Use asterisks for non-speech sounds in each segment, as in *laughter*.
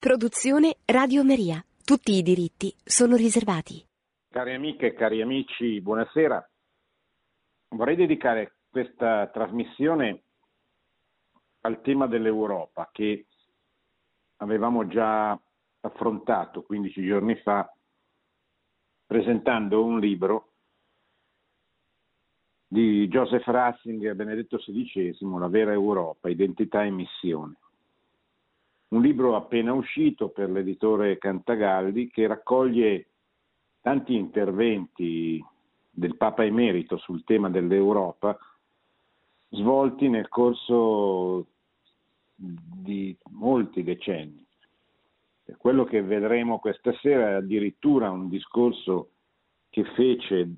Produzione Radio Maria. Tutti i diritti sono riservati. Cari amiche e cari amici, buonasera. Vorrei dedicare questa trasmissione al tema dell'Europa che avevamo già affrontato 15 giorni fa presentando un libro di Joseph Ratzinger, Benedetto XVI, La vera Europa, identità e missione un libro appena uscito per l'editore Cantagalli che raccoglie tanti interventi del Papa Emerito sul tema dell'Europa svolti nel corso di molti decenni. Quello che vedremo questa sera è addirittura un discorso che fece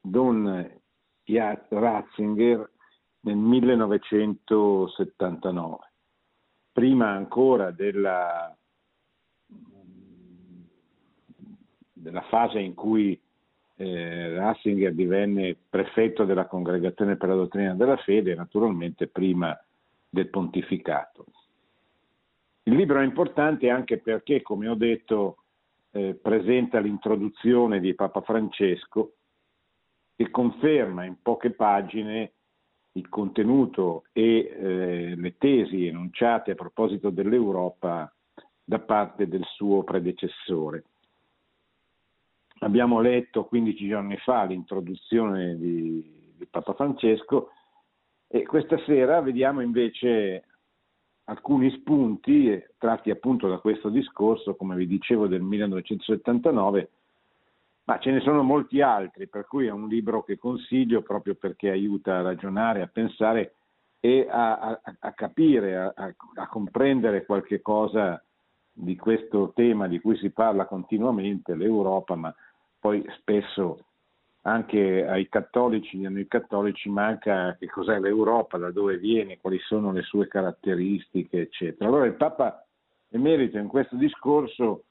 Don Ratzinger nel 1979 prima ancora della, della fase in cui eh, Ratzinger divenne prefetto della Congregazione per la Dottrina della Fede, naturalmente prima del pontificato. Il libro è importante anche perché, come ho detto, eh, presenta l'introduzione di Papa Francesco che conferma in poche pagine il contenuto e eh, le tesi enunciate a proposito dell'Europa da parte del suo predecessore. Abbiamo letto 15 giorni fa l'introduzione di, di Papa Francesco e questa sera vediamo invece alcuni spunti tratti appunto da questo discorso, come vi dicevo, del 1979 ma ce ne sono molti altri, per cui è un libro che consiglio proprio perché aiuta a ragionare, a pensare e a, a, a capire, a, a, comprendere qualche cosa di questo tema di cui si parla continuamente, l'Europa, ma poi spesso anche ai cattolici, a noi cattolici manca che cos'è l'Europa, da dove viene, quali sono le sue caratteristiche, eccetera. Allora il Papa Emerito in questo discorso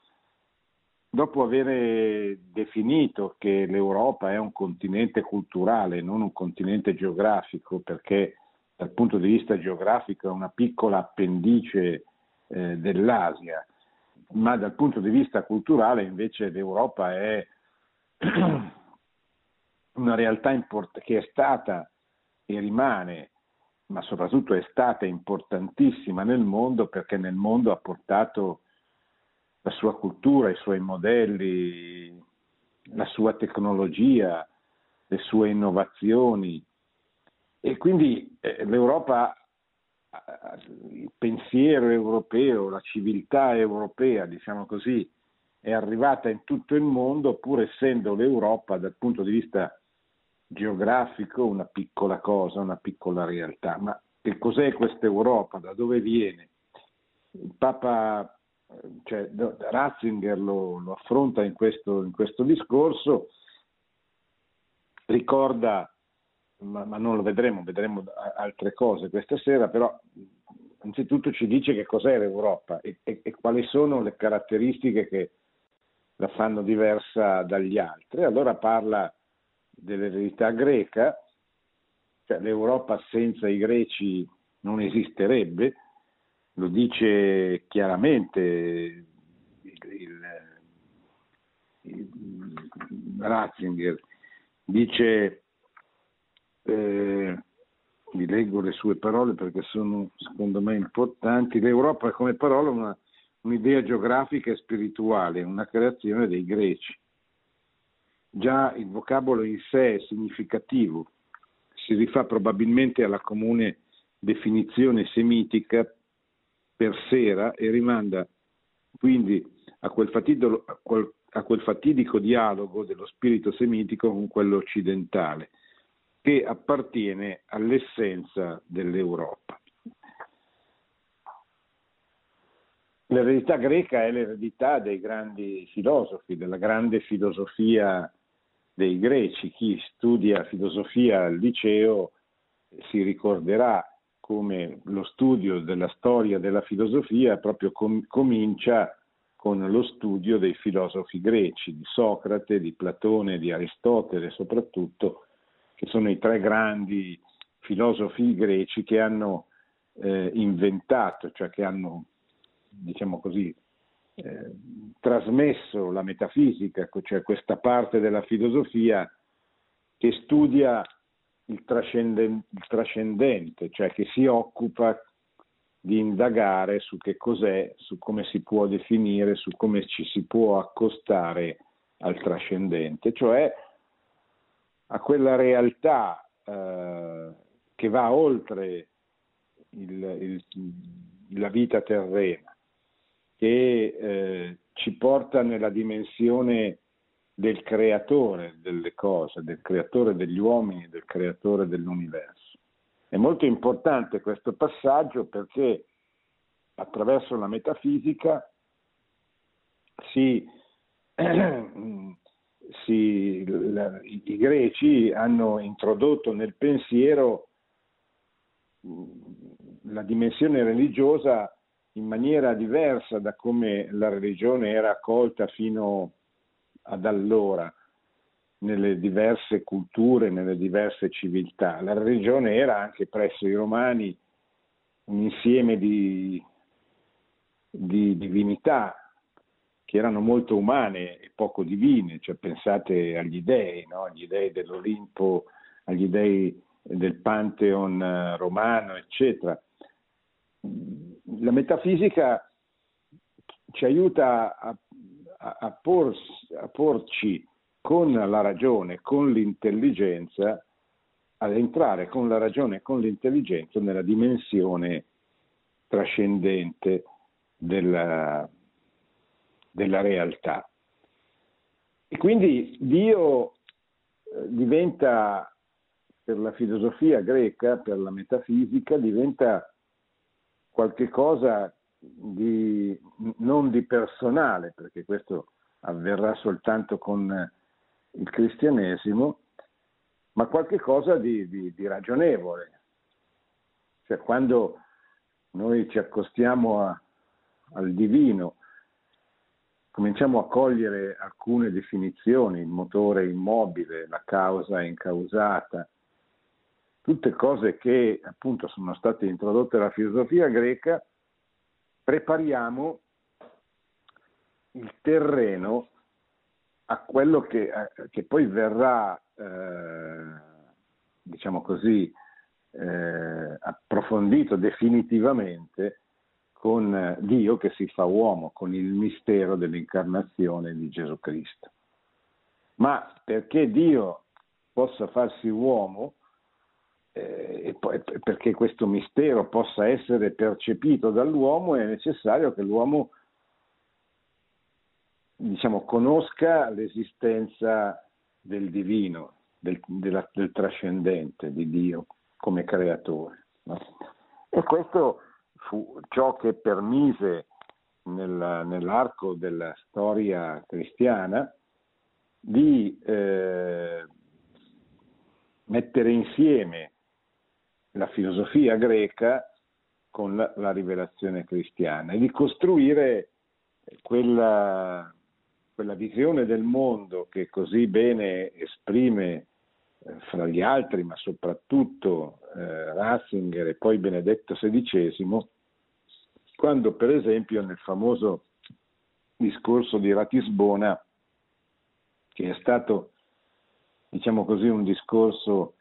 dopo aver definito che l'Europa è un continente culturale, non un continente geografico, perché dal punto di vista geografico è una piccola appendice eh, dell'Asia, ma dal punto di vista culturale invece l'Europa è *clears throat* una realtà import- che è stata e rimane, ma soprattutto è stata importantissima nel mondo perché nel mondo ha portato la sua cultura, i suoi modelli, la sua tecnologia, le sue innovazioni. E quindi eh, l'Europa, il pensiero europeo, la civiltà europea, diciamo così, è arrivata in tutto il mondo, pur essendo l'Europa dal punto di vista geografico una piccola cosa, una piccola realtà. Ma che cos'è questa Europa? Da dove viene? Il Papa cioè, Ratzinger lo, lo affronta in questo, in questo, discorso, ricorda, ma, ma, non lo vedremo, vedremo altre cose questa sera, però anzitutto ci dice che cos'è l'Europa e, e, e quali sono le caratteristiche che la fanno diversa dagli altri. Allora parla dell'eredità greca, cioè l'Europa senza i greci non esisterebbe, lo dice chiaramente il, il, il Ratzinger, dice, eh, vi leggo le sue parole perché sono secondo me importanti, l'Europa è come parola una, un'idea geografica e spirituale, una creazione dei greci. Già il vocabolo in sé è significativo, si rifà probabilmente alla comune definizione semitica per sera e rimanda quindi a quel, fatidico, a quel fatidico dialogo dello spirito semitico con quello occidentale, che appartiene all'essenza dell'Europa. L'eredità greca è l'eredità dei grandi filosofi, della grande filosofia dei greci. Chi studia filosofia al liceo si ricorderà come lo studio della storia della filosofia proprio com- comincia con lo studio dei filosofi greci, di Socrate, di Platone, di Aristotele soprattutto, che sono i tre grandi filosofi greci che hanno eh, inventato, cioè che hanno, diciamo così, trasmesso la metafisica, cioè questa parte della filosofia che studia il, trascendente, il trascendente, cioè che si occupa di indagare su che cos'è, su come si può definire, su come ci si può accostare al trascendente, cioè a quella realtà eh, che va oltre il, il, la vita terrena, che eh, ci porta nella dimensione del creatore delle cose, del creatore degli uomini, del creatore dell'universo. È molto importante questo passaggio perché attraverso la metafisica si, *clears throat* si, la, i greci hanno introdotto nel pensiero la dimensione religiosa in maniera diversa da come la religione era accolta fino ad allora nelle diverse culture, nelle diverse civiltà. La religione era anche presso i romani un insieme di, di divinità che erano molto umane e poco divine, cioè pensate agli dei, no? agli dei dell'Olimpo, agli dei del Pantheon eh, romano, eccetera. La metafisica ci aiuta a, a, porsi, a porci con la ragione, con l'intelligenza, ad entrare con la ragione e con l'intelligenza nella dimensione trascendente della, della realtà. E quindi Dio eh, diventa, per la filosofia greca, per la metafisica, diventa qualcosa di, non di personale, perché questo avverrà soltanto con il cristianesimo, ma qualcosa di, di, di ragionevole. Cioè quando noi ci accostiamo a, al divino, cominciamo a cogliere alcune definizioni, il motore immobile, la causa incausata, tutte cose che appunto sono state introdotte dalla filosofia greca, prepariamo il terreno a quello che, che poi verrà, eh, diciamo così, eh, approfondito definitivamente con Dio che si fa uomo, con il mistero dell'incarnazione di Gesù Cristo. Ma perché Dio possa farsi uomo, eh, poi, perché questo mistero possa essere percepito dall'uomo, è necessario che l'uomo diciamo, conosca l'esistenza del divino, del, della, del trascendente, di Dio come creatore. No? E questo fu ciò che permise nel, nell'arco della storia cristiana di eh, mettere insieme la filosofia greca con la, la rivelazione cristiana e di costruire quella quella visione del mondo che così bene esprime eh, fra gli altri, ma soprattutto eh, Ratzinger e poi Benedetto XVI, quando per esempio nel famoso discorso di Ratisbona, che è stato, diciamo così, un discorso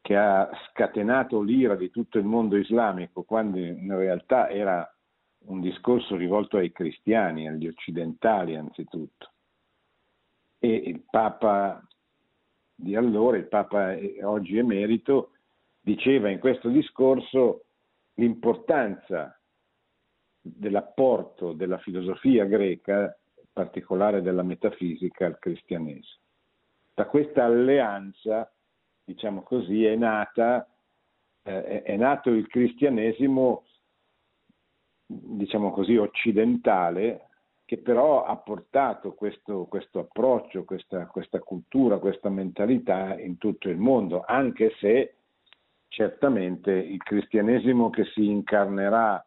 che ha scatenato l'ira di tutto il mondo islamico, quando in realtà era un discorso rivolto ai cristiani, agli occidentali anzitutto. E il Papa di allora, il Papa oggi emerito, diceva in questo discorso l'importanza dell'apporto della filosofia greca, in particolare della metafisica, al cristianesimo. Da questa alleanza, diciamo così, è, nata, eh, è nato il cristianesimo diciamo così, occidentale che però ha portato questo, questo approccio, questa, questa, cultura, questa mentalità in tutto il mondo, anche se certamente il cristianesimo che si incarnerà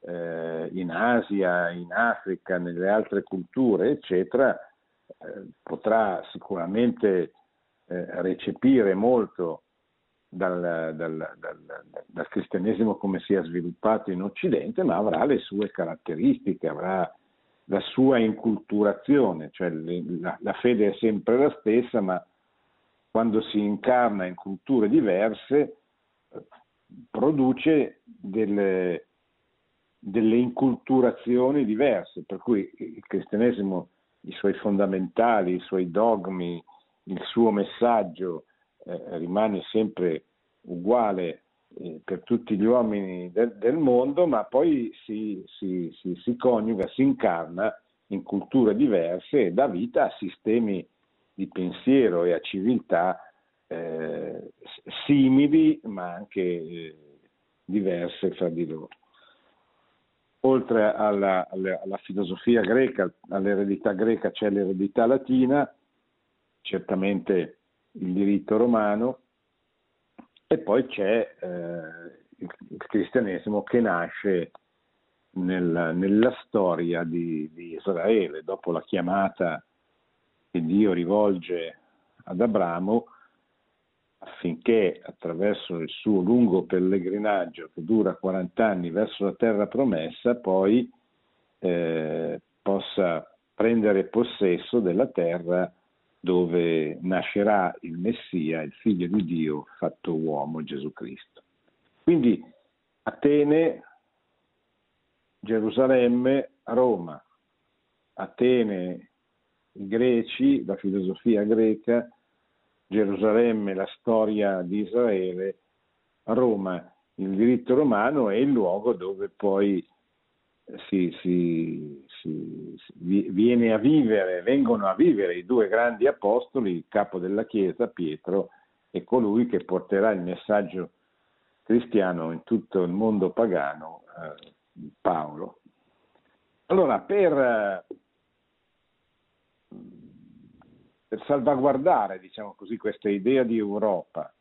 eh, in Asia, in Africa, nelle altre culture, eccetera, eh, potrà sicuramente recepire molto dal, dal, dal, dal, cristianesimo come si è sviluppato in Occidente, ma avrà le sue caratteristiche, avrà la sua inculturazione, cioè la, la fede è sempre la stessa, ma quando si incarna in culture diverse produce delle, delle inculturazioni diverse, per cui il cristianesimo, i suoi fondamentali, i suoi dogmi, il suo messaggio eh, rimane sempre uguale eh, per tutti gli uomini del, del mondo, ma poi si, si, si, si, coniuga, si incarna in culture diverse e dà vita a sistemi di pensiero e a civiltà eh, simili ma anche eh, diverse fra di loro. Oltre alla, alla, alla, filosofia greca, all'eredità greca c'è l'eredità latina, certamente il diritto romano e poi c'è eh, il, cristianesimo che nasce nel, nella storia di, di Israele, dopo la chiamata che Dio rivolge ad Abramo affinché attraverso il suo lungo pellegrinaggio che dura 40 anni verso la terra promessa poi eh, possa prendere possesso della terra dove nascerà il Messia, il figlio di Dio fatto uomo, Gesù Cristo. Quindi Atene, Gerusalemme, Roma, Atene, i greci, la filosofia greca, Gerusalemme la storia di Israele, Roma il diritto romano è il luogo dove poi si, si, si, viene a vivere, vengono a vivere i due grandi apostoli, il capo della Chiesa, Pietro, e colui che porterà il messaggio cristiano in tutto il mondo pagano, eh, Paolo. Allora, per per salvaguardare, diciamo così, questa idea di Europa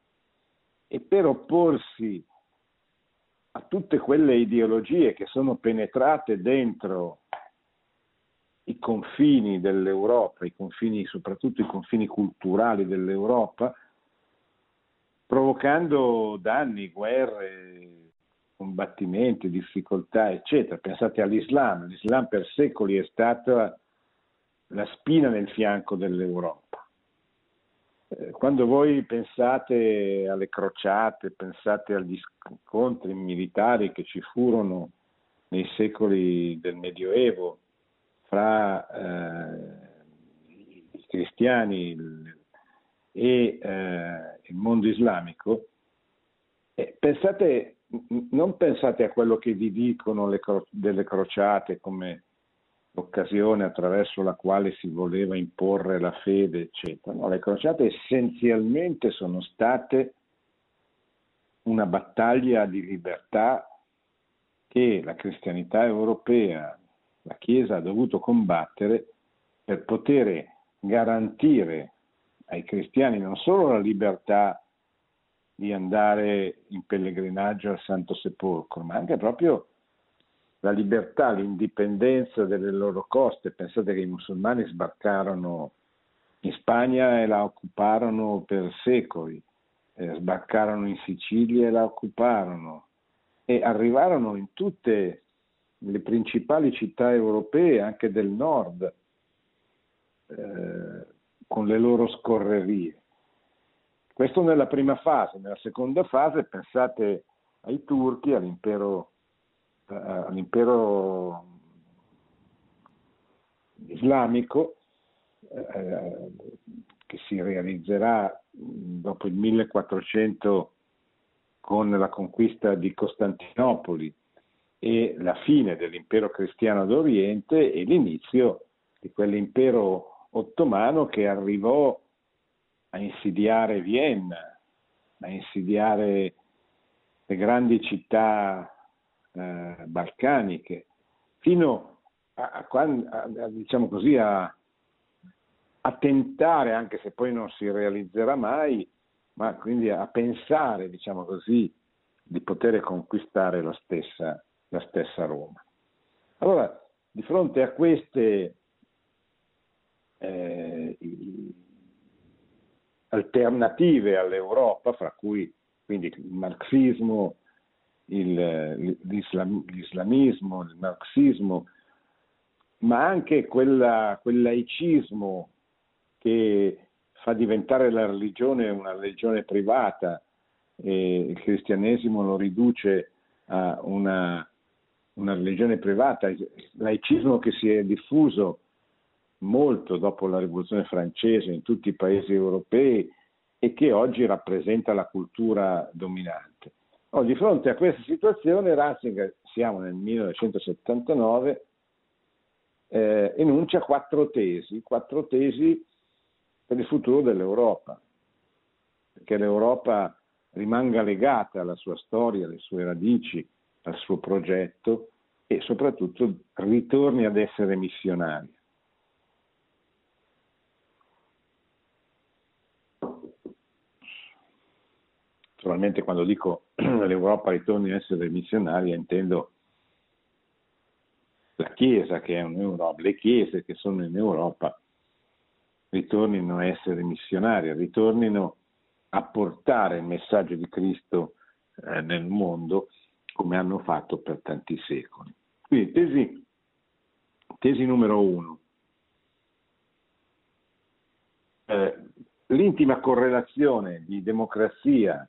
e per opporsi a tutte quelle ideologie che sono penetrate dentro i confini dell'Europa, i confini, soprattutto i confini culturali dell'Europa, provocando danni, guerre, combattimenti, difficoltà, eccetera. Pensate all'Islam, l'Islam per secoli è stata la spina nel fianco dell'Europa. Eh, quando voi pensate alle crociate, pensate agli scontri militari che ci furono nei secoli del Medioevo fra eh, i cristiani e eh, il mondo islamico, eh, pensate, non pensate a quello che vi dicono cro- delle crociate come l'occasione attraverso la quale si voleva imporre la fede, eccetera. No, le crociate essenzialmente sono state una battaglia di libertà che la cristianità europea, la Chiesa ha dovuto combattere per poter garantire ai cristiani non solo la libertà di andare in pellegrinaggio al Santo Sepolcro, ma anche proprio la libertà, l'indipendenza delle loro coste. Pensate che i musulmani sbarcarono in Spagna e la occuparono per secoli, eh, sbarcarono in Sicilia e la occuparono e arrivarono in tutte le principali città europee, anche del nord, eh, con le loro scorrerie. Questo nella prima fase. Nella seconda fase pensate ai turchi, all'impero all'impero islamico eh, che si realizzerà dopo il 1400 con la conquista di Costantinopoli e la fine dell'impero cristiano d'Oriente e l'inizio di quell'impero ottomano che arrivò a insidiare Vienna, a insidiare le grandi città eh, balcaniche, fino a, a, a, diciamo così, a, tentare, anche se poi non si realizzerà mai, ma quindi a pensare, diciamo così, di poter conquistare la stessa, la stessa Roma. Allora, di fronte a queste eh, alternative all'Europa, fra cui quindi il marxismo, il, l'islam, l'islamismo, il marxismo, ma anche quella, quel laicismo che fa diventare la religione una religione privata e il cristianesimo lo riduce a una, una religione privata, il laicismo che si è diffuso molto dopo la rivoluzione francese in tutti i paesi europei e che oggi rappresenta la cultura dominante. Oh, di fronte a questa situazione Ratzinger, siamo nel 1979, eh, enuncia quattro tesi, quattro tesi per il futuro dell'Europa, perché l'Europa rimanga legata alla sua storia, alle sue radici, al suo progetto e soprattutto ritorni ad essere missionaria. Naturalmente quando dico *clears throat* l'Europa ritorni ad essere missionaria intendo la Chiesa che è un'Europa, le chiese che sono in Europa ritornino a essere missionarie, ritornino a portare il messaggio di Cristo eh, nel mondo come hanno fatto per tanti secoli. Quindi tesi, tesi numero uno. Eh, l'intima correlazione di democrazia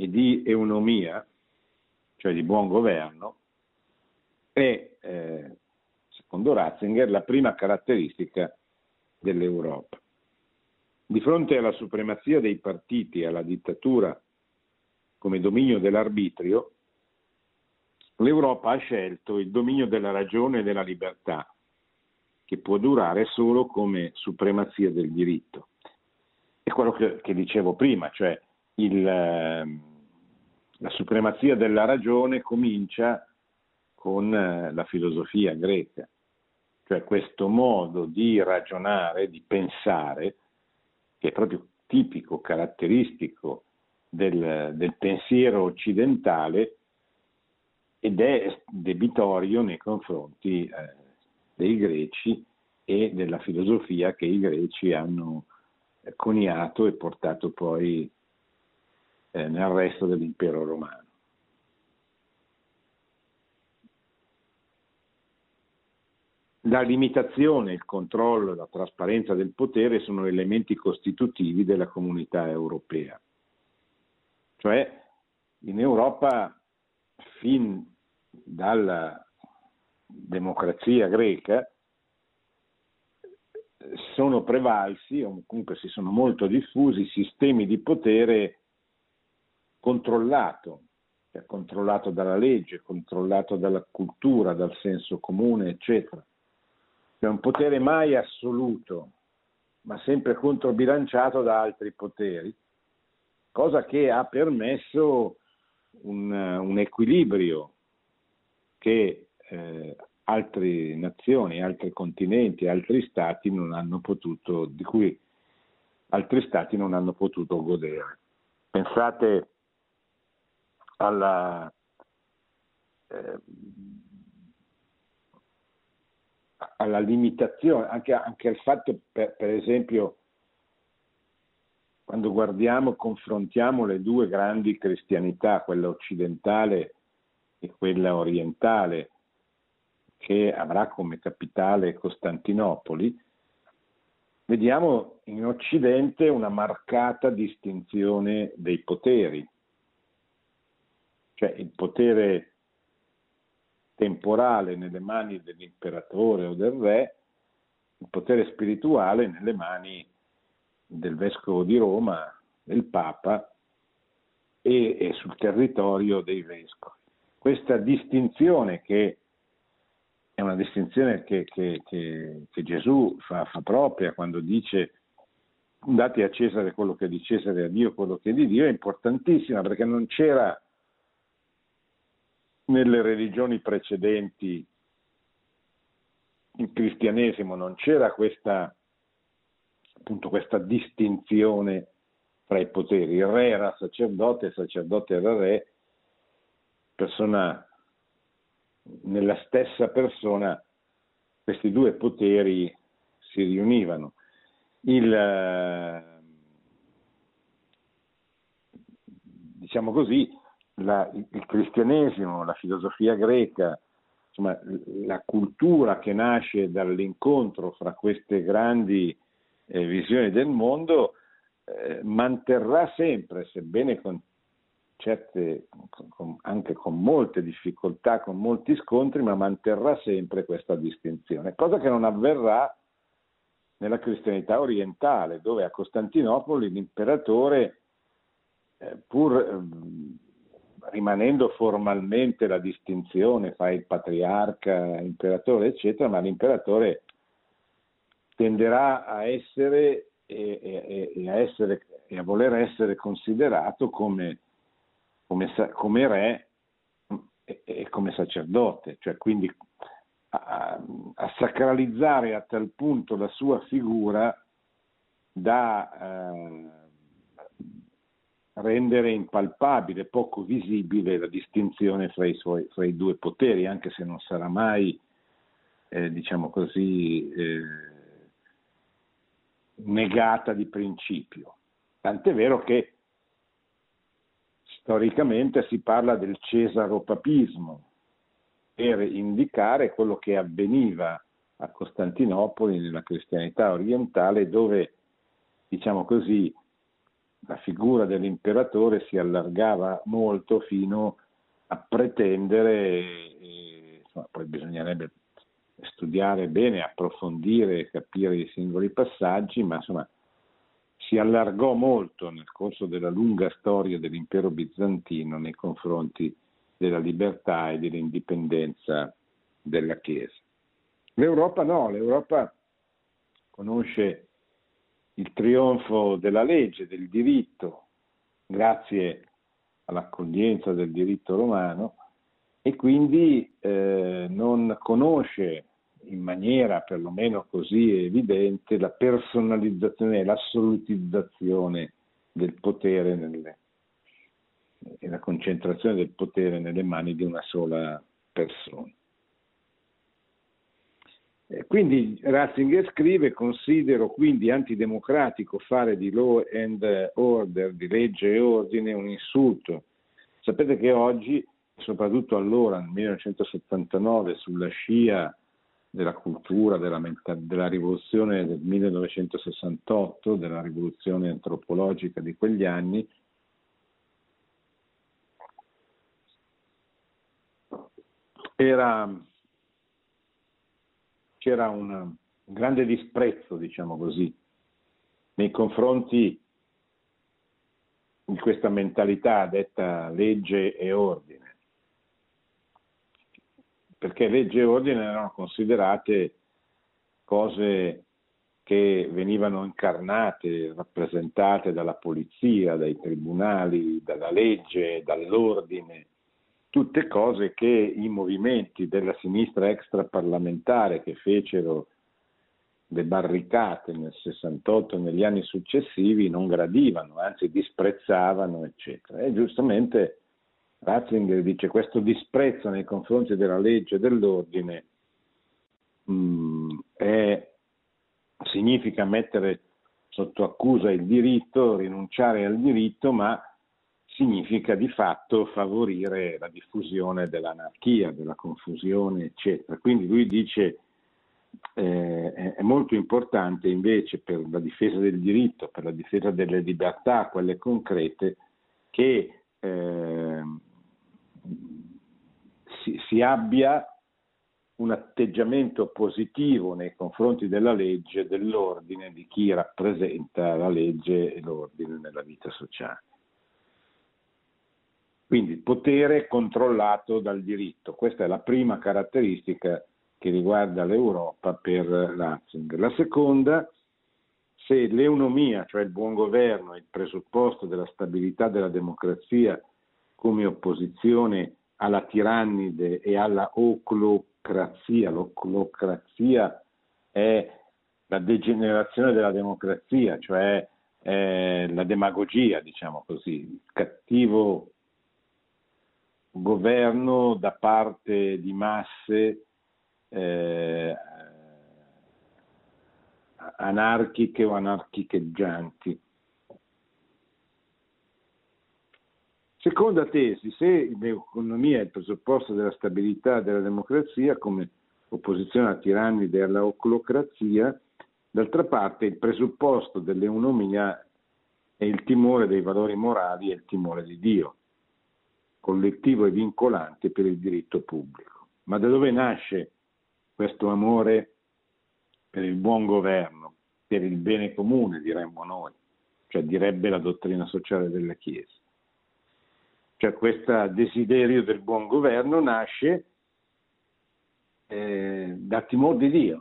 e di eunomia, cioè di buon governo, è, eh, secondo Ratzinger, la prima caratteristica dell'Europa. Di fronte alla supremazia dei partiti e alla dittatura come dominio dell'arbitrio, l'Europa ha scelto il dominio della ragione e della libertà, che può durare solo come supremazia del diritto. È quello che, che dicevo prima, cioè il, ehm, la supremazia della ragione comincia con eh, la filosofia greca, cioè questo modo di ragionare, di pensare, che è proprio tipico, caratteristico del, del pensiero occidentale ed è debitorio nei confronti eh, dei greci e della filosofia che i greci hanno coniato e portato poi eh, nel resto dell'impero romano. La limitazione, il controllo e la trasparenza del potere sono elementi costitutivi della comunità europea. Cioè in Europa, fin dalla democrazia greca, sono prevalsi, o comunque si sono molto diffusi, sistemi di potere controllato, cioè controllato dalla legge, controllato dalla cultura, dal senso comune, eccetera. Cioè un potere mai assoluto, ma sempre controbilanciato da altri poteri, cosa che ha permesso un, un equilibrio che eh, altre nazioni, altri continenti, altri stati non hanno potuto, di cui altri stati non hanno potuto godere. Pensate alla, eh, alla limitazione, anche, anche, al fatto, per, per esempio, quando guardiamo, confrontiamo le due grandi cristianità, quella occidentale e quella orientale, che avrà come capitale Costantinopoli, vediamo in Occidente una marcata distinzione dei poteri cioè il potere temporale nelle mani dell'imperatore o del re, il potere spirituale nelle mani del vescovo di Roma, del Papa e, e sul territorio dei vescovi. Questa distinzione che è una distinzione che, che, che, che Gesù fa, fa, propria quando dice date a Cesare quello che è di Cesare e a Dio quello che è di Dio, è importantissima perché non c'era nelle religioni precedenti il cristianesimo non c'era questa, appunto, questa distinzione tra i poteri. Il re era sacerdote, il sacerdote era re, persona, nella stessa persona questi due poteri si riunivano. Il, diciamo così, la, il cristianesimo, la filosofia greca, insomma, la cultura che nasce dall'incontro fra queste grandi eh, visioni del mondo eh, manterrà sempre, sebbene con certe, con, anche con molte difficoltà, con molti scontri, ma manterrà sempre questa distinzione, cosa che non avverrà nella cristianità orientale, dove a Costantinopoli l'imperatore, eh, pur rimanendo formalmente la distinzione fra il patriarca, imperatore, eccetera, ma l'imperatore tenderà a essere e, e, e, a, essere, e a, voler essere considerato come, come, come re e, come sacerdote, cioè quindi a, a, sacralizzare a tal punto la sua figura da eh, rendere impalpabile, poco visibile la distinzione fra i, suoi, fra i due poteri, anche se non sarà mai, eh, diciamo così, eh, negata di principio. Tant'è vero che storicamente si parla del cesaropapismo per indicare quello che avveniva a Costantinopoli nella cristianità orientale dove, diciamo così, la figura dell'imperatore si allargava molto fino a pretendere, e, insomma, poi bisognerebbe studiare bene, approfondire, capire i singoli passaggi, ma insomma si allargò molto nel corso della lunga storia dell'impero bizantino nei confronti della libertà e dell'indipendenza della Chiesa. L'Europa no, l'Europa conosce il trionfo della legge, del diritto, grazie all'accoglienza del diritto romano e quindi eh, non conosce in maniera perlomeno così evidente la personalizzazione e l'assolutizzazione del potere nelle, e la concentrazione del potere nelle mani di una sola persona. Quindi Ratzinger scrive, considero quindi antidemocratico fare di law and order, di legge e ordine, un insulto. Sapete che oggi, soprattutto allora, nel 1979, sulla scia della cultura, della, della rivoluzione del 1968, della rivoluzione antropologica di quegli anni, era c'era un grande disprezzo, diciamo così, nei confronti di questa mentalità detta legge e ordine, perché legge e ordine erano considerate cose che venivano incarnate, rappresentate dalla polizia, dai tribunali, dalla legge, dall'ordine, tutte cose che i movimenti della sinistra extraparlamentare che fecero le barricate nel 68 e negli anni successivi non gradivano, anzi disprezzavano, eccetera. E giustamente Ratzinger dice questo disprezzo nei confronti della legge e dell'ordine mh, mm, è, significa mettere sotto accusa il diritto, rinunciare al diritto, ma significa di fatto favorire la diffusione dell'anarchia, della confusione, eccetera. Quindi lui dice eh, è molto importante invece per la difesa del diritto, per la difesa delle libertà, quelle concrete, che eh, si, si abbia un atteggiamento positivo nei confronti della legge, dell'ordine, di chi rappresenta la legge e l'ordine nella vita sociale. Quindi potere controllato dal diritto. Questa è la prima caratteristica che riguarda l'Europa per Ratzinger. La seconda, se l'eunomia, cioè il buon governo, è il presupposto della stabilità della democrazia come opposizione alla tirannide e alla oclocrazia, l'oclocrazia è la degenerazione della democrazia, cioè la demagogia, diciamo così, il cattivo governo da parte di masse eh, anarchiche o anarchicheggianti. Seconda tesi, se l'economia è il presupposto della stabilità della democrazia come opposizione a tiranni della oclocrazia, d'altra parte il presupposto dell'economia è il timore dei valori morali e il timore di Dio, collettivo e vincolante per il diritto pubblico. Ma da dove nasce questo amore per il buon governo, per il bene comune, diremmo noi, cioè direbbe la dottrina sociale della Chiesa? Cioè questo desiderio del buon governo nasce eh, da timore di Dio.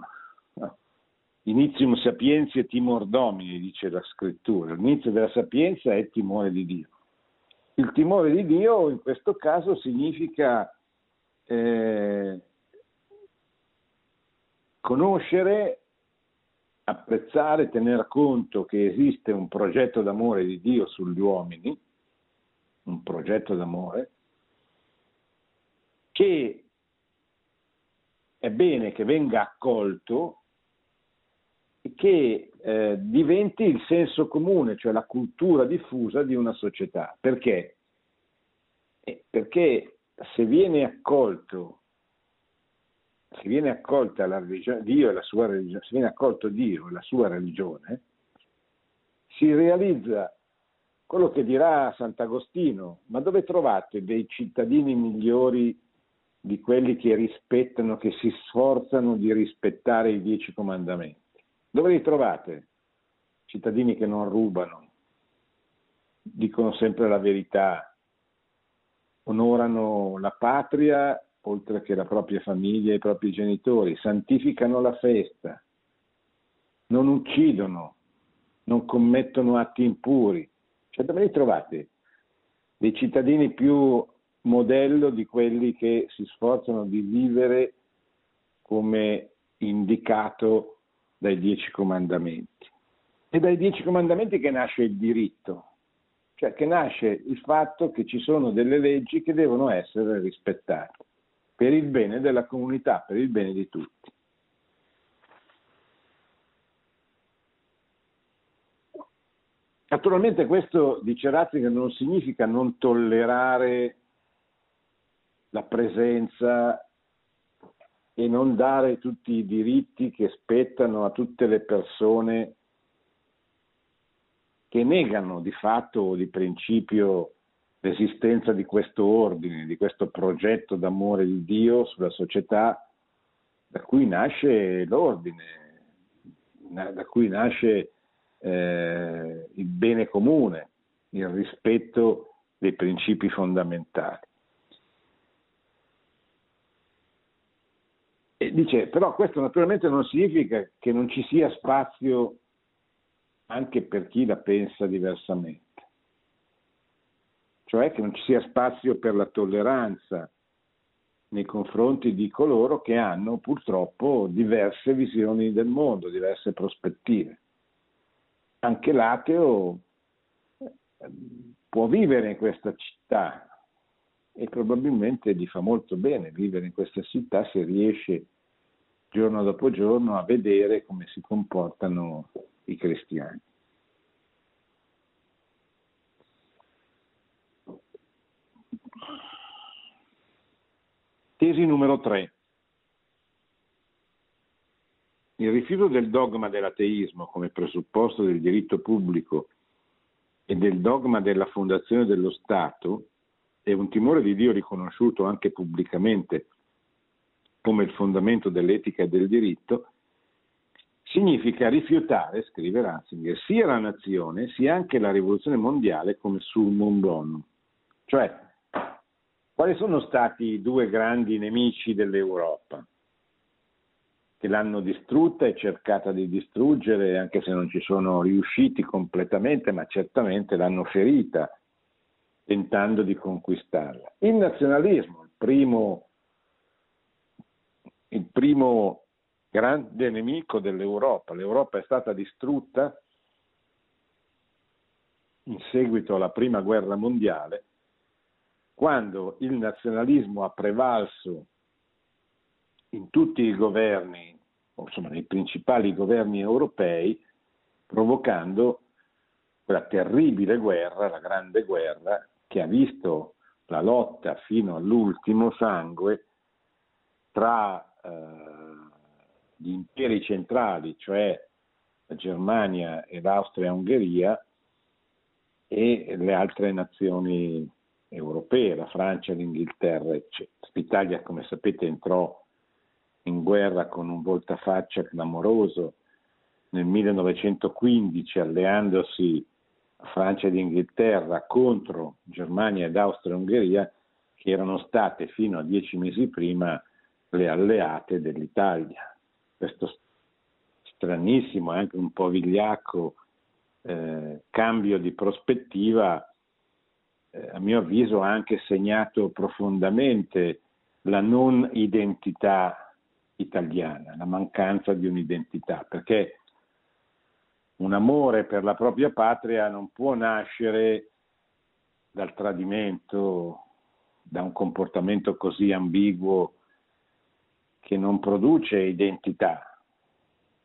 Inizium sapienza e timor domini, dice la scrittura. L'inizio della sapienza è timore di Dio. Il timore di Dio in questo caso significa eh, conoscere, apprezzare, tener conto che esiste un progetto d'amore di Dio sugli uomini un progetto d'amore, che è bene che venga accolto che eh, diventi il senso comune, cioè la cultura diffusa di una società. Perché? Eh, perché se viene accolto, se viene accolta la religione, Dio e la sua religione, se viene accolto Dio e la sua religione, si realizza quello che dirà Sant'Agostino, ma dove trovate dei cittadini migliori di quelli che rispettano, che si sforzano di rispettare i dieci comandamenti? Dove li trovate? Cittadini che non rubano, dicono sempre la verità, onorano la patria oltre che la propria famiglia e i propri genitori, santificano la festa, non uccidono, non commettono atti impuri, cioè dove li trovate? Dei cittadini più modello di quelli che si sforzano di vivere come indicato dai dieci comandamenti. E dai dieci comandamenti che nasce il diritto, cioè che nasce il fatto che ci sono delle leggi che devono essere rispettate per il bene della comunità, per il bene di tutti. Naturalmente questo, dice Ratzinger, non significa non tollerare la presenza e non dare tutti i diritti che spettano a tutte le persone che negano di fatto o di principio l'esistenza di questo ordine, di questo progetto d'amore di Dio sulla società da cui nasce l'ordine, da cui nasce eh, il bene comune, il rispetto dei principi fondamentali. E dice, però questo naturalmente non significa che non ci sia spazio anche per chi la pensa diversamente, cioè che non ci sia spazio per la tolleranza nei confronti di coloro che hanno purtroppo diverse visioni del mondo, diverse prospettive. Anche l'ateo eh, può vivere in questa città e probabilmente gli fa molto bene vivere in questa città se riesce giorno dopo giorno a vedere come si comportano i cristiani. Tesi numero 3. Il rifiuto del dogma dell'ateismo come presupposto del diritto pubblico e del dogma della fondazione dello Stato è un timore di Dio riconosciuto anche pubblicamente come il fondamento dell'etica e del diritto, significa rifiutare, scrive Ratzinger, sia la nazione sia anche la rivoluzione mondiale come summum bonum. Cioè, quali sono stati i due grandi nemici dell'Europa? che l'hanno distrutta e cercata di distruggere, anche se non ci sono riusciti completamente, ma certamente l'hanno ferita, tentando di conquistarla. Il nazionalismo, il primo, il primo grande nemico dell'Europa. L'Europa è stata distrutta in seguito alla prima guerra mondiale, quando il nazionalismo ha prevalso in tutti i governi, insomma nei principali governi europei, provocando quella terribile guerra, la grande guerra, che ha visto la lotta fino all'ultimo sangue tra eh, gli imperi centrali, cioè la Germania e l'Austria-Ungheria, e le altre nazioni europee, la Francia, l'Inghilterra, eccetera. L'Italia, come sapete, entrò in guerra con un voltafaccia clamoroso nel 1915 alleandosi Francia ed Inghilterra contro Germania ed Austria-Ungheria che erano state fino a dieci mesi prima le alleate dell'Italia. Questo stranissimo e anche un po' vigliacco eh, cambio di prospettiva eh, a mio avviso ha anche segnato profondamente la non identità italiana, la mancanza di un'identità, perché un amore per la propria patria non può nascere dal tradimento, da un comportamento così ambiguo che non produce identità,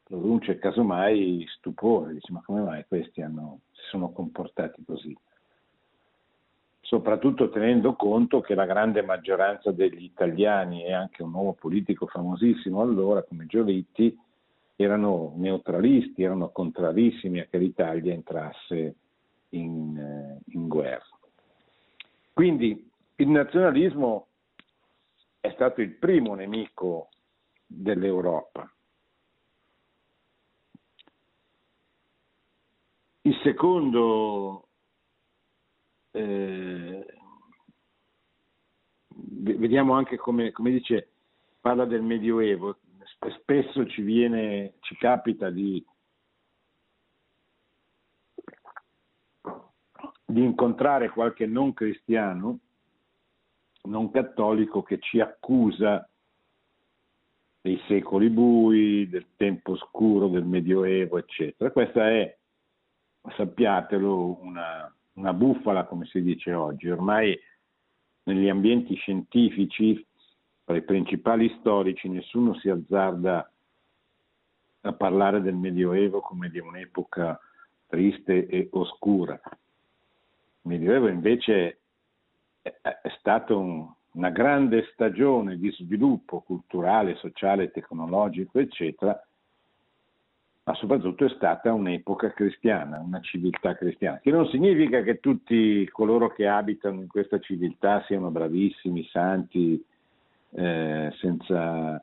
produce casomai stupore, dice ma come mai questi hanno, si sono comportati così? Soprattutto tenendo conto che la grande maggioranza degli italiani e anche un uomo politico famosissimo allora come Giolitti erano neutralisti, erano contrarissimi a che l'Italia entrasse in, eh, in guerra. Quindi il nazionalismo è stato il primo nemico dell'Europa. Il secondo, eh, vediamo anche come, come dice, parla del Medioevo, spesso ci viene, ci capita di, di incontrare qualche non cristiano, non cattolico che ci accusa dei secoli bui, del tempo scuro del Medioevo, eccetera. Questa è, sappiatelo, una, una bufala, come si dice oggi. Ormai negli ambienti scientifici tra i principali storici nessuno si azzarda a parlare del Medioevo come di un'epoca triste e oscura. Il Medioevo invece è, stato un, una grande stagione di sviluppo culturale, sociale, tecnologico, eccetera, ma soprattutto è stata un'epoca cristiana, una civiltà cristiana, che non significa che tutti coloro che abitano in questa civiltà siano bravissimi, santi, eh, senza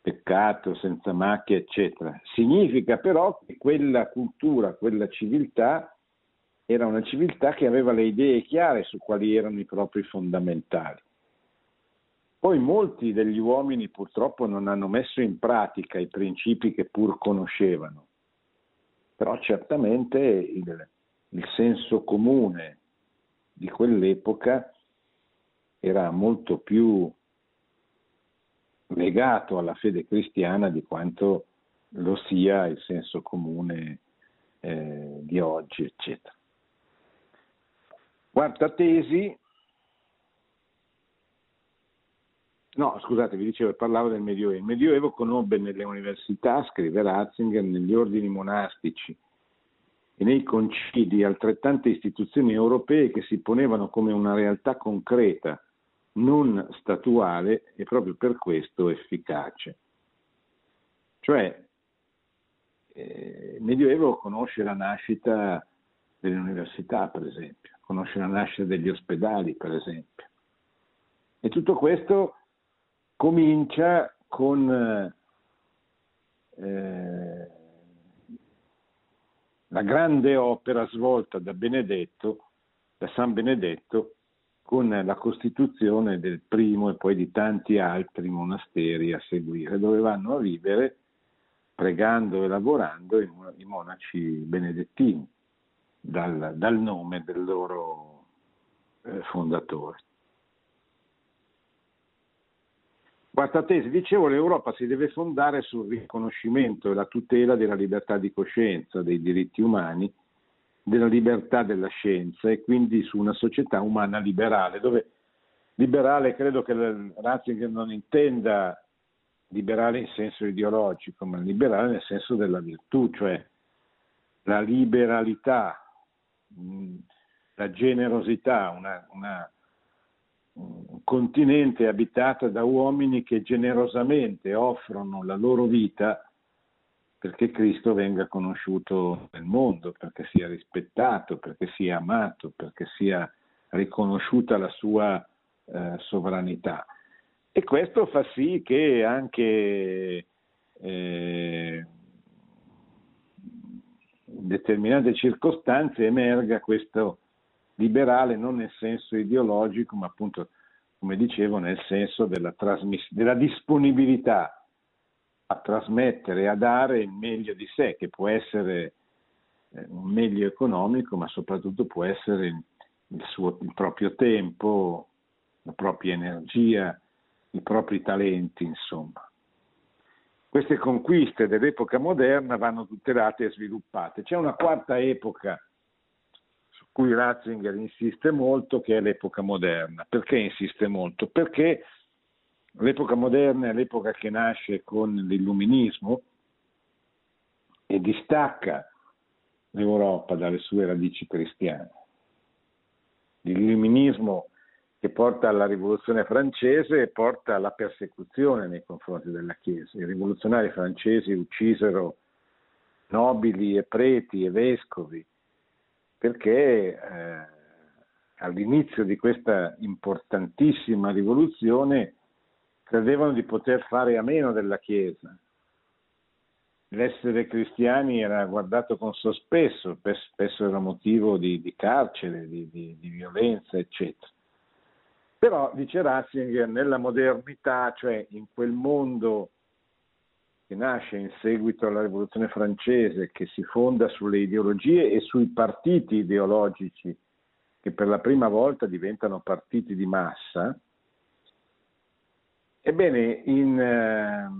peccato, senza macchie, eccetera. Significa però che quella cultura, quella civiltà era una civiltà che aveva le idee chiare su quali erano i propri fondamentali. Poi molti degli uomini purtroppo non hanno messo in pratica i principi che pur conoscevano, però certamente il, il senso comune di quell'epoca era molto più legato alla fede cristiana di quanto lo sia il senso comune eh, di oggi, eccetera. Quarta tesi, no scusate, vi dicevo, parlavo del Medioevo. Il Medioevo conobbe nelle università, scrive Ratzinger, negli ordini monastici e nei concili altrettante istituzioni europee che si ponevano come una realtà concreta non statuale e proprio per questo efficace. Cioè, eh, il Medioevo conosce la nascita delle università, per esempio, conosce la nascita degli ospedali, per esempio. E tutto questo comincia con eh, la grande opera svolta da Benedetto, da San Benedetto, con la costituzione del primo e poi di tanti altri monasteri a seguire, dove vanno a vivere pregando e lavorando i monaci benedettini, dal, dal nome del loro eh, fondatore. Quarta tesi, dicevo, l'Europa si deve fondare sul riconoscimento e la tutela della libertà di coscienza, dei diritti umani della libertà della scienza e quindi su una società umana liberale, dove liberale credo che Ratzinger non intenda liberale in senso ideologico, ma liberale nel senso della virtù, cioè la liberalità, la generosità, una, una, un continente abitato da uomini che generosamente offrono la loro vita perché Cristo venga conosciuto nel mondo, perché sia rispettato, perché sia amato, perché sia riconosciuta la sua eh, sovranità. E questo fa sì che anche eh, in determinate circostanze emerga questo liberale non nel senso ideologico, ma appunto, come dicevo, nel senso della, trasmiss- della disponibilità a trasmettere, a dare il meglio di sé, che può essere eh, un meglio economico, ma soprattutto può essere il, suo, il proprio tempo, la propria energia, i propri talenti, insomma. Queste conquiste dell'epoca moderna vanno tutelate e sviluppate. C'è una quarta epoca su cui Ratzinger insiste molto, che è l'epoca moderna. Perché insiste molto? Perché l'epoca moderna è l'epoca che nasce con l'illuminismo e distacca l'Europa dalle sue radici cristiane. L'illuminismo che porta alla rivoluzione francese e porta alla persecuzione nei confronti della Chiesa. I rivoluzionari francesi uccisero nobili e preti e vescovi perché eh, all'inizio di questa importantissima rivoluzione credevano di poter fare a meno della Chiesa. L'essere cristiani era guardato con sospeso, spesso era motivo di, di carcere, di, di, di violenza, eccetera. Però, dice Ratzinger, nella modernità, cioè in quel mondo che nasce in seguito alla rivoluzione francese, che si fonda sulle ideologie e sui partiti ideologici, che per la prima volta diventano partiti di massa, ebbene, in eh,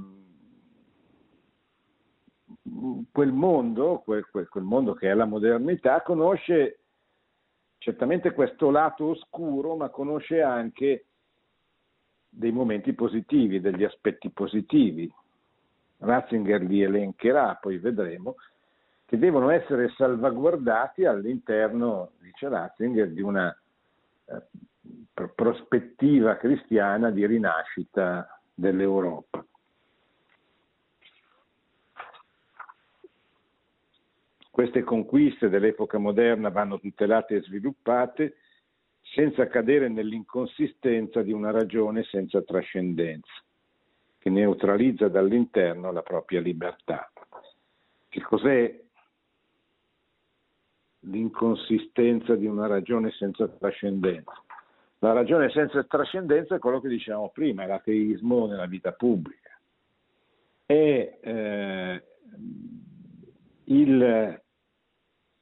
quel mondo, quel, quel, quel mondo che è la modernità, conosce certamente questo lato oscuro, ma conosce anche dei momenti positivi, degli aspetti positivi. Ratzinger li elencherà, poi vedremo, che devono essere salvaguardati all'interno, dice Ratzinger, di una eh, prospettiva cristiana di rinascita dell'Europa. Queste conquiste dell'epoca moderna vanno tutelate e sviluppate senza cadere nell'inconsistenza di una ragione senza trascendenza, che neutralizza dall'interno la propria libertà. Che cos'è l'inconsistenza di una ragione senza trascendenza? La ragione senza trascendenza è quello che dicevamo prima, è l'ateismo nella vita pubblica. È eh, il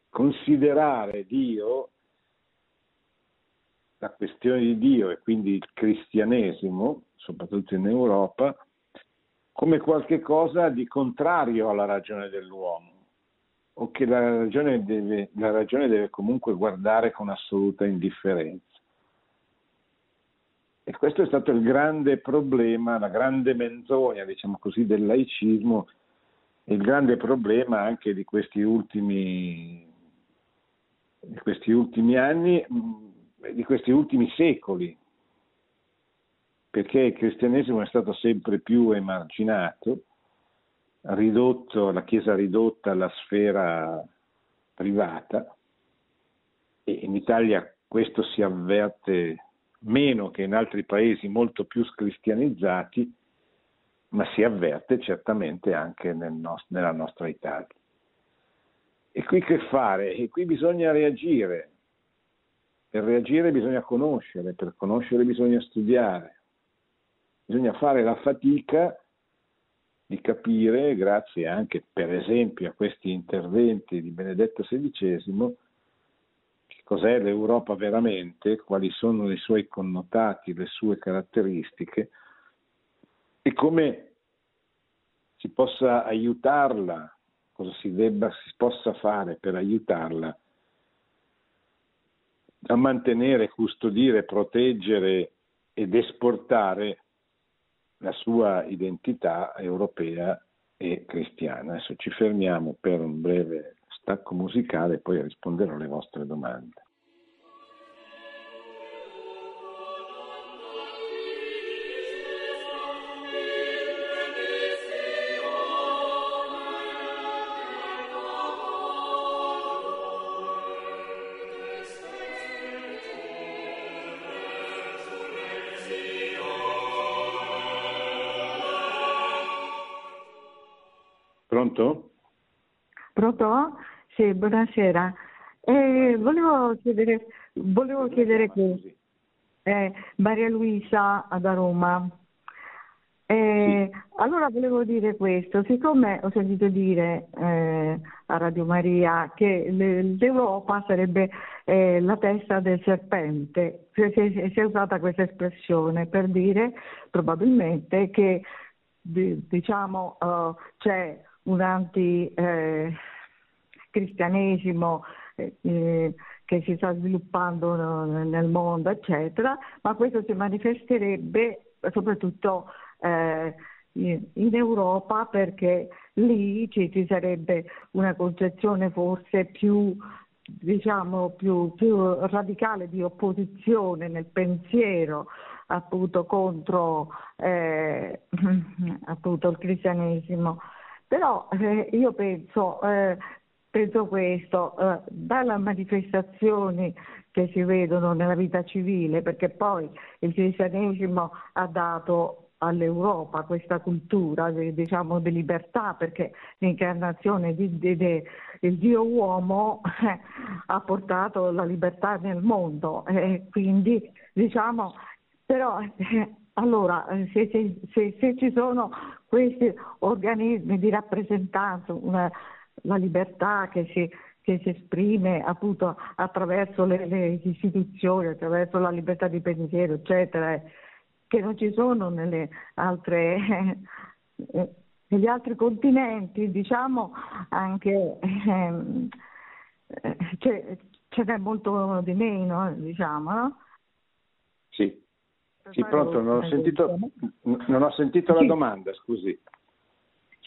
considerare Dio, la questione di Dio e quindi il cristianesimo, soprattutto in Europa, come qualcosa di contrario alla ragione dell'uomo o che la ragione, deve, la ragione deve comunque guardare con assoluta indifferenza. E questo è stato il grande problema, la grande menzogna, diciamo così, del laicismo, il grande problema anche di questi ultimi di questi ultimi anni, di questi ultimi secoli, perché il cristianesimo è stato sempre più emarginato, ridotto, la Chiesa ridotta alla sfera privata e in Italia questo si avverte meno che in altri paesi molto più cristianizzati, ma si avverte certamente anche nel nost- nella nostra Italia. E qui che fare? E qui bisogna reagire. Per reagire bisogna conoscere, per conoscere bisogna studiare. Bisogna fare la fatica di capire, grazie anche per esempio a questi interventi di Benedetto XVI, cos'è l'Europa veramente, quali sono i suoi connotati, le sue caratteristiche e come si possa aiutarla cosa si debba, si possa fare per aiutarla a mantenere, custodire, proteggere ed esportare la sua identità europea e cristiana. Adesso ci fermiamo per un breve stacco musicale e poi risponderò alle vostre domande. Pronto? Pronto? Sì, buonasera. Eh, volevo chiedere, volevo chiedere qui, eh, Maria Luisa da Roma. Eh, sì. Allora volevo dire questo, siccome ho sentito dire eh, a Radio Maria che l'Europa sarebbe eh, la testa del serpente, si, si, si, è usata questa espressione per dire probabilmente che diciamo uh, c'è un anti-cristianesimo eh, eh, che si sta sviluppando nel mondo, eccetera, ma questo si manifesterebbe soprattutto eh, in Europa perché lì ci, ci, sarebbe una concezione forse più, diciamo, più, più radicale di opposizione nel pensiero appunto contro eh, *clears throat* appunto il cristianesimo. Però eh, io penso, eh, penso questo, eh, dalle manifestazioni che si vedono nella vita civile, perché poi il cristianesimo ha dato all'Europa questa cultura diciamo, di libertà perché l'incarnazione di, di, di, del Dio uomo eh, ha portato la libertà nel mondo e quindi diciamo però eh, allora se, se, se, se, ci sono questi organismi di rappresentanza una, la libertà che si, che si esprime appunto attraverso le, le istituzioni attraverso la libertà di pensiero eccetera che non ci sono nelle altre, eh, *laughs* negli altri continenti, diciamo anche ehm, eh, ce, ce n'è molto di meno, diciamo, no? Sì. Sì, pronto, non ho sentito, non ho sentito la domanda, scusi.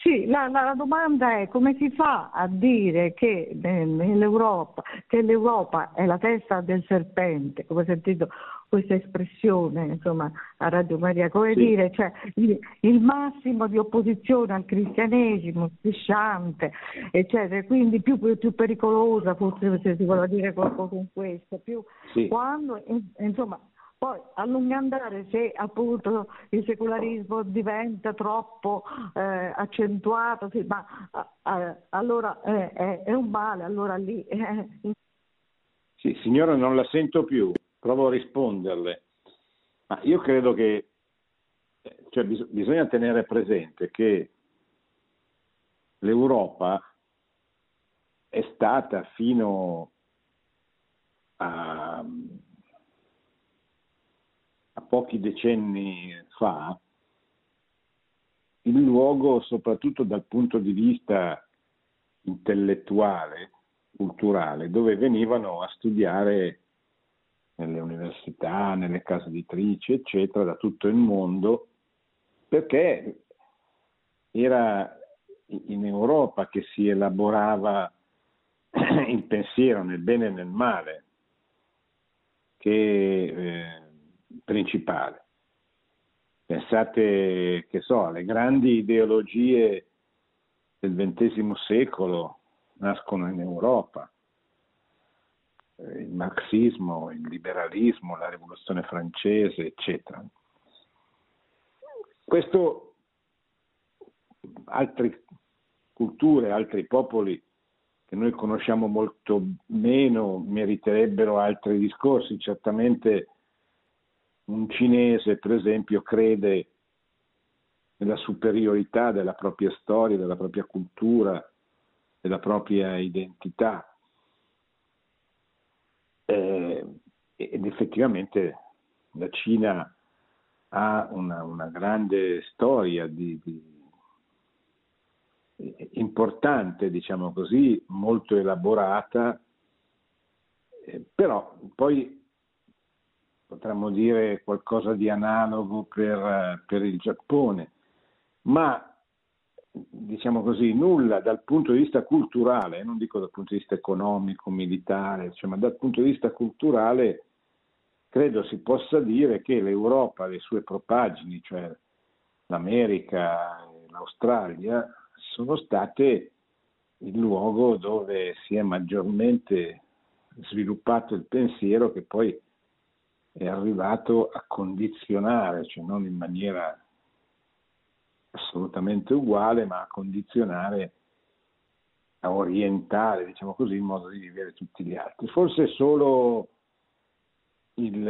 Sì, la, la, domanda è come si fa a dire che, nell'Europa, che l'Europa è la testa del serpente, come ho sentito questa espressione insomma, a Radio Maria, come sì. dire, cioè, il, il, massimo di opposizione al cristianesimo, strisciante, eccetera, quindi più, più pericolosa forse se si vuole dire qualcosa con questo, più sì. quando insomma poi a lungo andare se appunto il secolarismo diventa troppo eh, accentuato, sì, ma eh, allora eh, è un male, allora lì... Eh, sì, signora, non la sento più, provo a risponderle. Ma io credo che cioè, bis- bisogna tenere presente che l'Europa è stata fino a pochi decenni fa, il luogo, soprattutto dal punto di vista intellettuale, culturale, dove venivano a studiare nelle università, nelle case editrici, eccetera, da tutto il mondo, perché era in Europa che si elaborava *clears throat* il pensiero nel bene e nel male, che eh, principale. Pensate, che so, alle grandi ideologie del XX secolo nascono in Europa, il marxismo, il liberalismo, la rivoluzione francese, eccetera. Questo altre culture, altri popoli che noi conosciamo molto meno meriterebbero altri discorsi, certamente un cinese, per esempio, crede nella superiorità della propria storia, della propria cultura, della propria identità. Eh, ed effettivamente la Cina ha una, una grande storia di, di, importante, diciamo così, molto elaborata, eh, però poi potremmo dire qualcosa di analogo per, per il Giappone, ma diciamo così, nulla dal punto di vista culturale, non dico dal punto di vista economico, militare, cioè, ma dal punto di vista culturale credo si possa dire che l'Europa, le sue propagini, cioè l'America, l'Australia, sono state il luogo dove si è maggiormente sviluppato il pensiero che poi è arrivato a condizionare, cioè non in maniera assolutamente uguale, ma a condizionare, a orientare, diciamo così, il modo di vivere tutti gli altri. Forse solo il,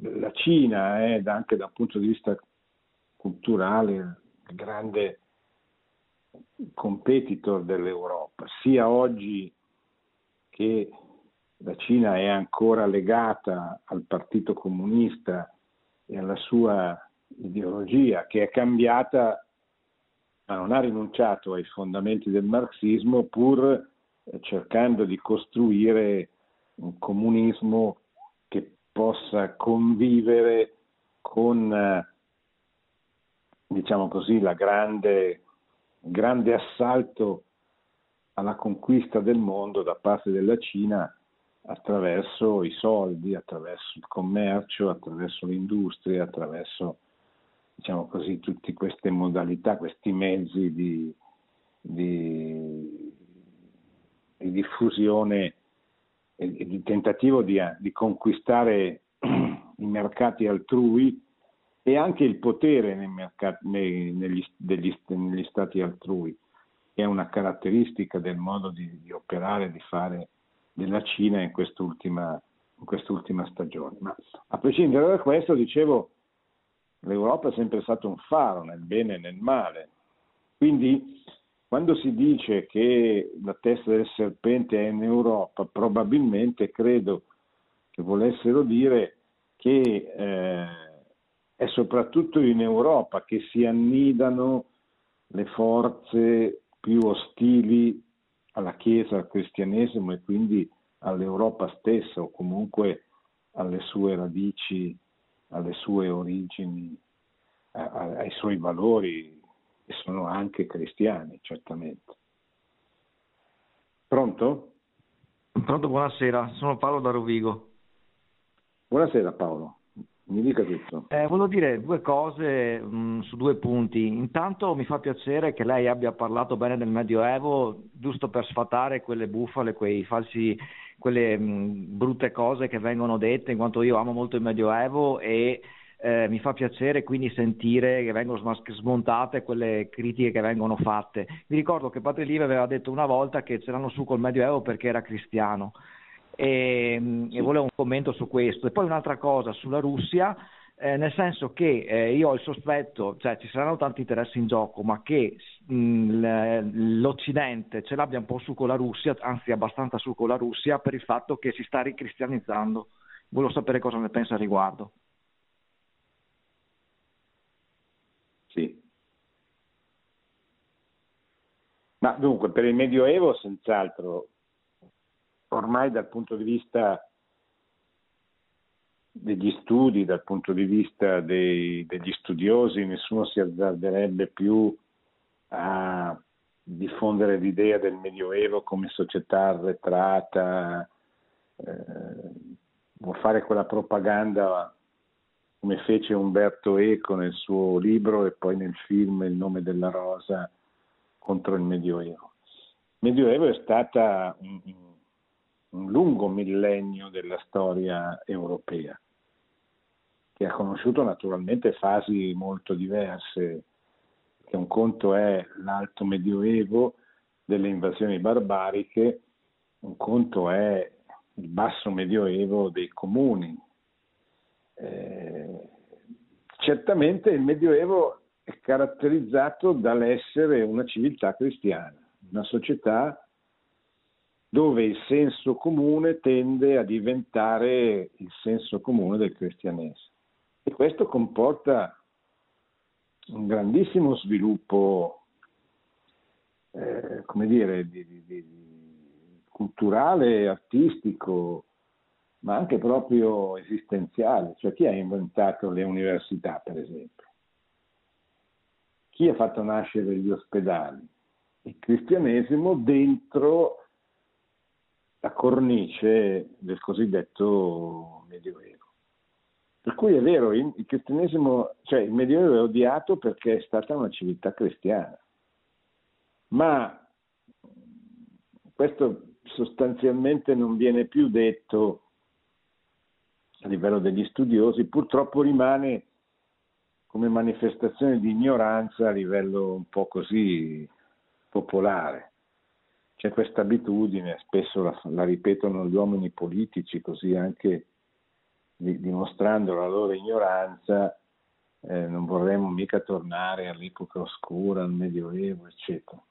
la Cina è anche dal punto di vista culturale il grande competitor dell'Europa, sia oggi che la Cina è ancora legata al Partito Comunista e alla sua ideologia, che è cambiata, ma non ha rinunciato ai fondamenti del marxismo, pur cercando di costruire un comunismo che possa convivere con, diciamo così, la grande, grande assalto alla conquista del mondo da parte della Cina attraverso i soldi, attraverso il commercio, attraverso l'industria, attraverso diciamo così, tutte queste modalità, questi mezzi di, di, di diffusione e di tentativo di, di conquistare *clears throat* i mercati altrui e anche il potere mercati, nei, negli, degli, negli, stati altrui, che è una caratteristica del modo di, di operare, di fare della Cina in quest'ultima, in quest'ultima stagione. Ma a prescindere da questo, dicevo, l'Europa è sempre stato un faro nel bene e nel male. Quindi quando si dice che la testa del serpente è in Europa, probabilmente credo che volessero dire che eh, è soprattutto in Europa che si annidano le forze più ostili alla Chiesa, al cristianesimo e quindi all'Europa stessa o comunque alle sue radici, alle sue origini, ai suoi valori che sono anche cristiani, certamente. Pronto? Pronto, buonasera, sono Paolo da Rovigo. Buonasera Paolo. Mi dica tutto. Eh, volevo dire due cose mh, mm, su due punti. Intanto mi fa piacere che lei abbia parlato bene del Medioevo, giusto per sfatare quelle bufale, falsi, quelle mh, mm, brutte cose che vengono dette, in quanto io amo molto il Medioevo e eh, mi fa piacere quindi sentire che vengono smontate quelle critiche che vengono fatte. Vi ricordo che Padre Live aveva detto una volta che ce l'hanno su col Medioevo perché era cristiano e, sì. e volevo un commento su questo. E poi un'altra cosa sulla Russia, eh, nel senso che eh, io ho il sospetto, cioè ci saranno tanti interessi in gioco, ma che mh, l'Occidente ce l'abbia un po' su con la Russia, anzi abbastanza su con la Russia, per il fatto che si sta ricristianizzando. Volevo sapere cosa ne pensa a riguardo. Sì. Ma dunque, per il Medioevo senz'altro ormai dal punto di vista degli studi, dal punto di vista dei, degli studiosi, nessuno si azzarderebbe più a diffondere l'idea del Medioevo come società arretrata, eh, o fare quella propaganda come fece Umberto Eco nel suo libro e poi nel film Il nome della rosa contro il Medioevo. Medioevo è stata un, un lungo millennio della storia europea, che ha conosciuto naturalmente fasi molto diverse, che un conto è l'alto medioevo delle invasioni barbariche, un conto è il basso medioevo dei comuni. Eh, certamente il medioevo è caratterizzato dall'essere una civiltà cristiana, una società dove il senso comune tende a diventare il senso comune del cristianesimo. E questo comporta un grandissimo sviluppo, eh, come dire, di, di, di, culturale, artistico, ma anche proprio esistenziale. Cioè chi ha inventato le università, per esempio? Chi ha fatto nascere gli ospedali? Il cristianesimo dentro la cornice del cosiddetto Medioevo. Per cui è vero, il cristianesimo, cioè il Medioevo è odiato perché è stata una civiltà cristiana, ma questo sostanzialmente non viene più detto a livello degli studiosi, purtroppo rimane come manifestazione di ignoranza a livello un po' così popolare. C'è questa abitudine, spesso la, la ripetono gli uomini politici, così anche di, dimostrando la loro ignoranza, eh, non vorremmo mica tornare all'epoca oscura, al Medioevo, eccetera.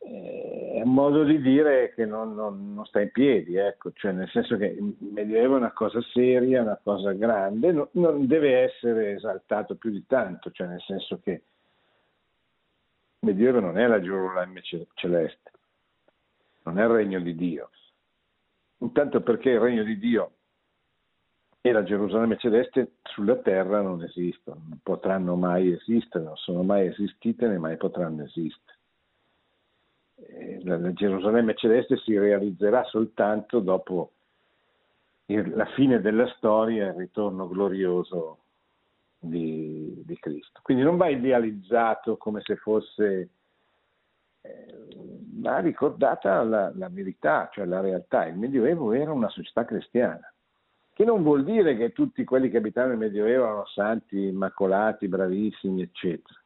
Eh, è un modo di dire che non, non, non sta in piedi, ecco. cioè, nel senso che il Medioevo è una cosa seria, una cosa grande, no, non deve essere esaltato più di tanto, cioè nel senso che il Medioevo non è la Gerusalemme celeste, non è il regno di Dio. Intanto perché il regno di Dio e la Gerusalemme celeste sulla terra non esistono, non potranno mai esistere, non sono mai esistite né mai potranno esistere. Eh, la, Gerusalemme celeste si realizzerà soltanto dopo la fine della storia e il ritorno glorioso di, di, Cristo. Quindi non va idealizzato come se fosse, va ricordata la, la verità, cioè la realtà. Il Medioevo era una società cristiana che non vuol dire che tutti quelli che abitavano nel Medioevo erano santi, immacolati, bravissimi, eccetera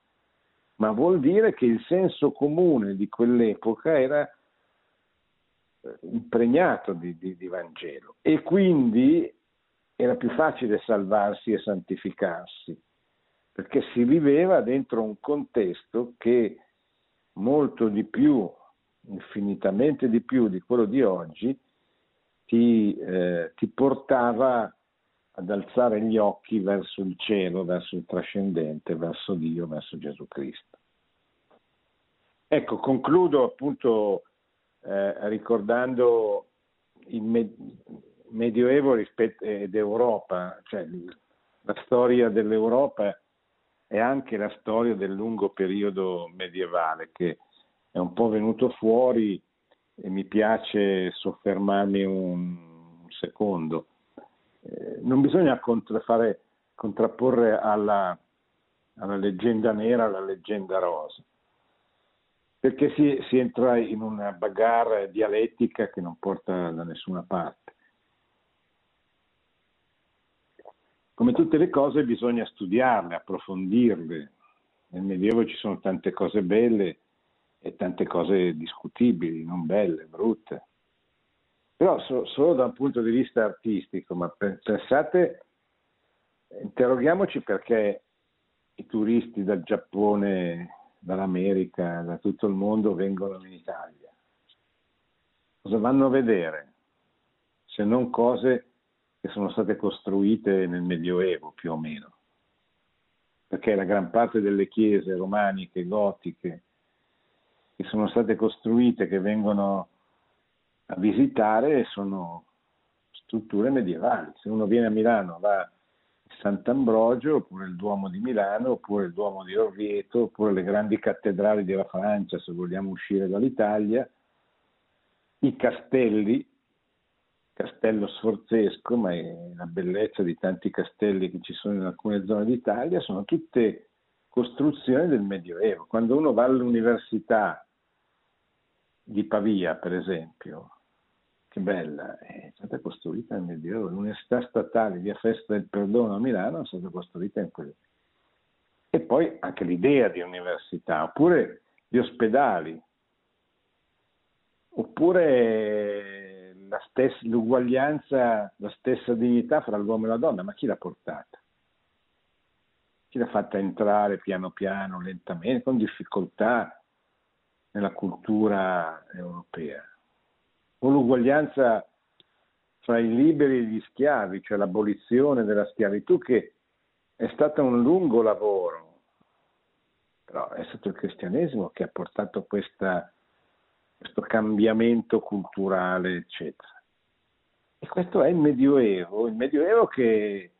ma vuol dire che il senso comune di quell'epoca era eh, impregnato di, di, di Vangelo e quindi era più facile salvarsi e santificarsi, perché si viveva dentro un contesto che molto di più, infinitamente di più di quello di oggi, ti, eh, ti portava ad alzare gli occhi verso il cielo, verso il trascendente, verso Dio, verso Gesù Cristo. Ecco, concludo appunto eh, ricordando il Medioevo rispetto, ed Europa, cioè la storia dell'Europa è anche la storia del lungo periodo medievale che è un po' venuto fuori e mi piace soffermarmi un, secondo. Eh, non bisogna contraffare, contrapporre alla, alla, leggenda nera la leggenda rosa, perché si, si entra in una bagarre dialettica che non porta da nessuna parte. Come tutte le cose bisogna studiarle, approfondirle. Nel Medioevo ci sono tante cose belle e tante cose discutibili, non belle, brutte. Però so, solo da un punto di vista artistico, ma pensate, interroghiamoci perché i turisti dal Giappone, dall'America, da tutto il mondo vengono in Italia. Cosa vanno a vedere? Se non cose che sono state costruite nel Medioevo più o meno. Perché la gran parte delle chiese romaniche, gotiche, che sono state costruite, che vengono a visitare sono strutture medievali. Se uno viene a Milano va a Sant'Ambrogio, oppure il Duomo di Milano, oppure il Duomo di Orvieto, oppure le grandi cattedrali della Francia, se vogliamo uscire dall'Italia, i castelli, castello sforzesco, ma è la bellezza di tanti castelli che ci sono in alcune zone d'Italia, sono tutte costruzioni del Medioevo. Quando uno va all'università di Pavia, per esempio, che bella, è stata costruita nel Medioevo. L'Università Statale di Festa del Perdono a Milano è stata costruita in quel. E poi anche l'idea di università, oppure di ospedali, oppure la stessa, l'uguaglianza, la stessa dignità fra l'uomo e la donna, ma chi l'ha portata? Chi l'ha fatta entrare piano piano, lentamente, con difficoltà nella cultura europea? o l'uguaglianza fra i liberi e gli schiavi, cioè l'abolizione della schiavitù, che è stato un lungo lavoro, però è stato il cristianesimo che ha portato questa, questo cambiamento culturale, eccetera. E questo è il Medioevo, il Medioevo che,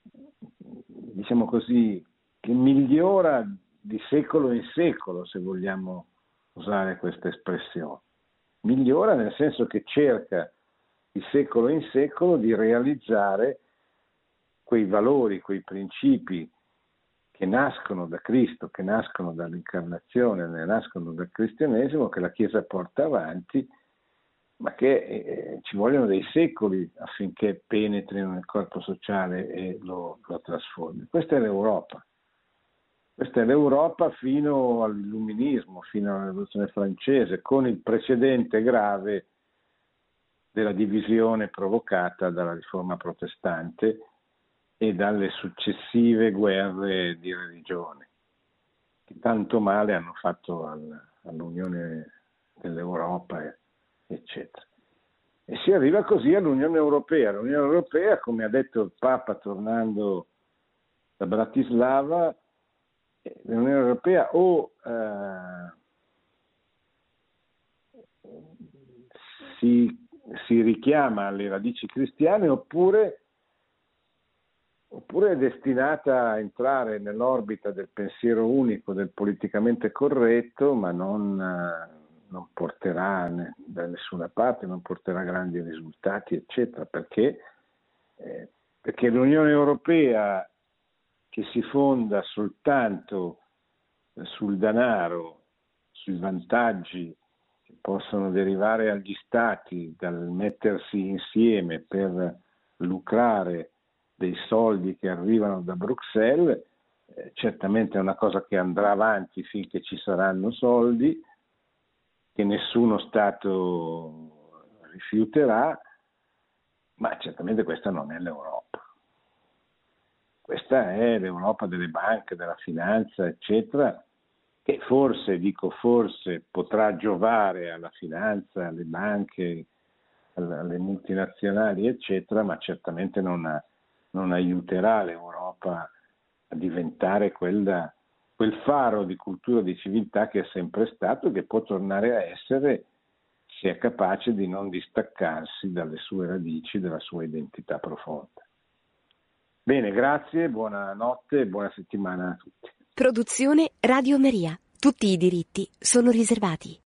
diciamo così, che migliora di secolo in secolo, se vogliamo usare questa espressione migliora nel senso che cerca di secolo in secolo di realizzare quei valori, quei principi che nascono da Cristo, che nascono dall'incarnazione, che nascono dal cristianesimo, che la Chiesa porta avanti, ma che eh, ci vogliono dei secoli affinché penetrino nel corpo sociale e lo, lo trasformi. Questa è l'Europa. Questa è l'Europa fino all'illuminismo, fino alla rivoluzione francese, con il precedente grave della divisione provocata dalla riforma protestante e dalle successive guerre di religione, che tanto male hanno fatto all'Unione dell'Europa, eccetera. E si arriva così all'Unione Europea. L'Unione Europea, come ha detto il Papa tornando da Bratislava, l'Unione Europea o eh, si, si, richiama alle radici cristiane oppure, oppure, è destinata a entrare nell'orbita del pensiero unico, del politicamente corretto, ma non, non porterà da nessuna parte, non porterà grandi risultati, eccetera, perché, eh, perché l'Unione Europea che si fonda soltanto sul denaro, sui vantaggi che possono derivare agli stati dal mettersi insieme per lucrare dei soldi che arrivano da Bruxelles, eh, certamente è una cosa che andrà avanti finché ci saranno soldi, che nessuno Stato rifiuterà, ma certamente questa non è l'Europa. Questa è l'Europa delle banche, della finanza, eccetera, che forse, dico forse, potrà giovare alla finanza, alle banche, alle multinazionali, eccetera, ma certamente non, ha, non aiuterà l'Europa a diventare quella, quel faro di cultura e di civiltà che è sempre stato e che può tornare a essere se è capace di non distaccarsi dalle sue radici, dalla sua identità profonda. Bene, grazie, buonanotte e buona settimana a tutti. Produzione Radio Maria. Tutti i diritti sono riservati.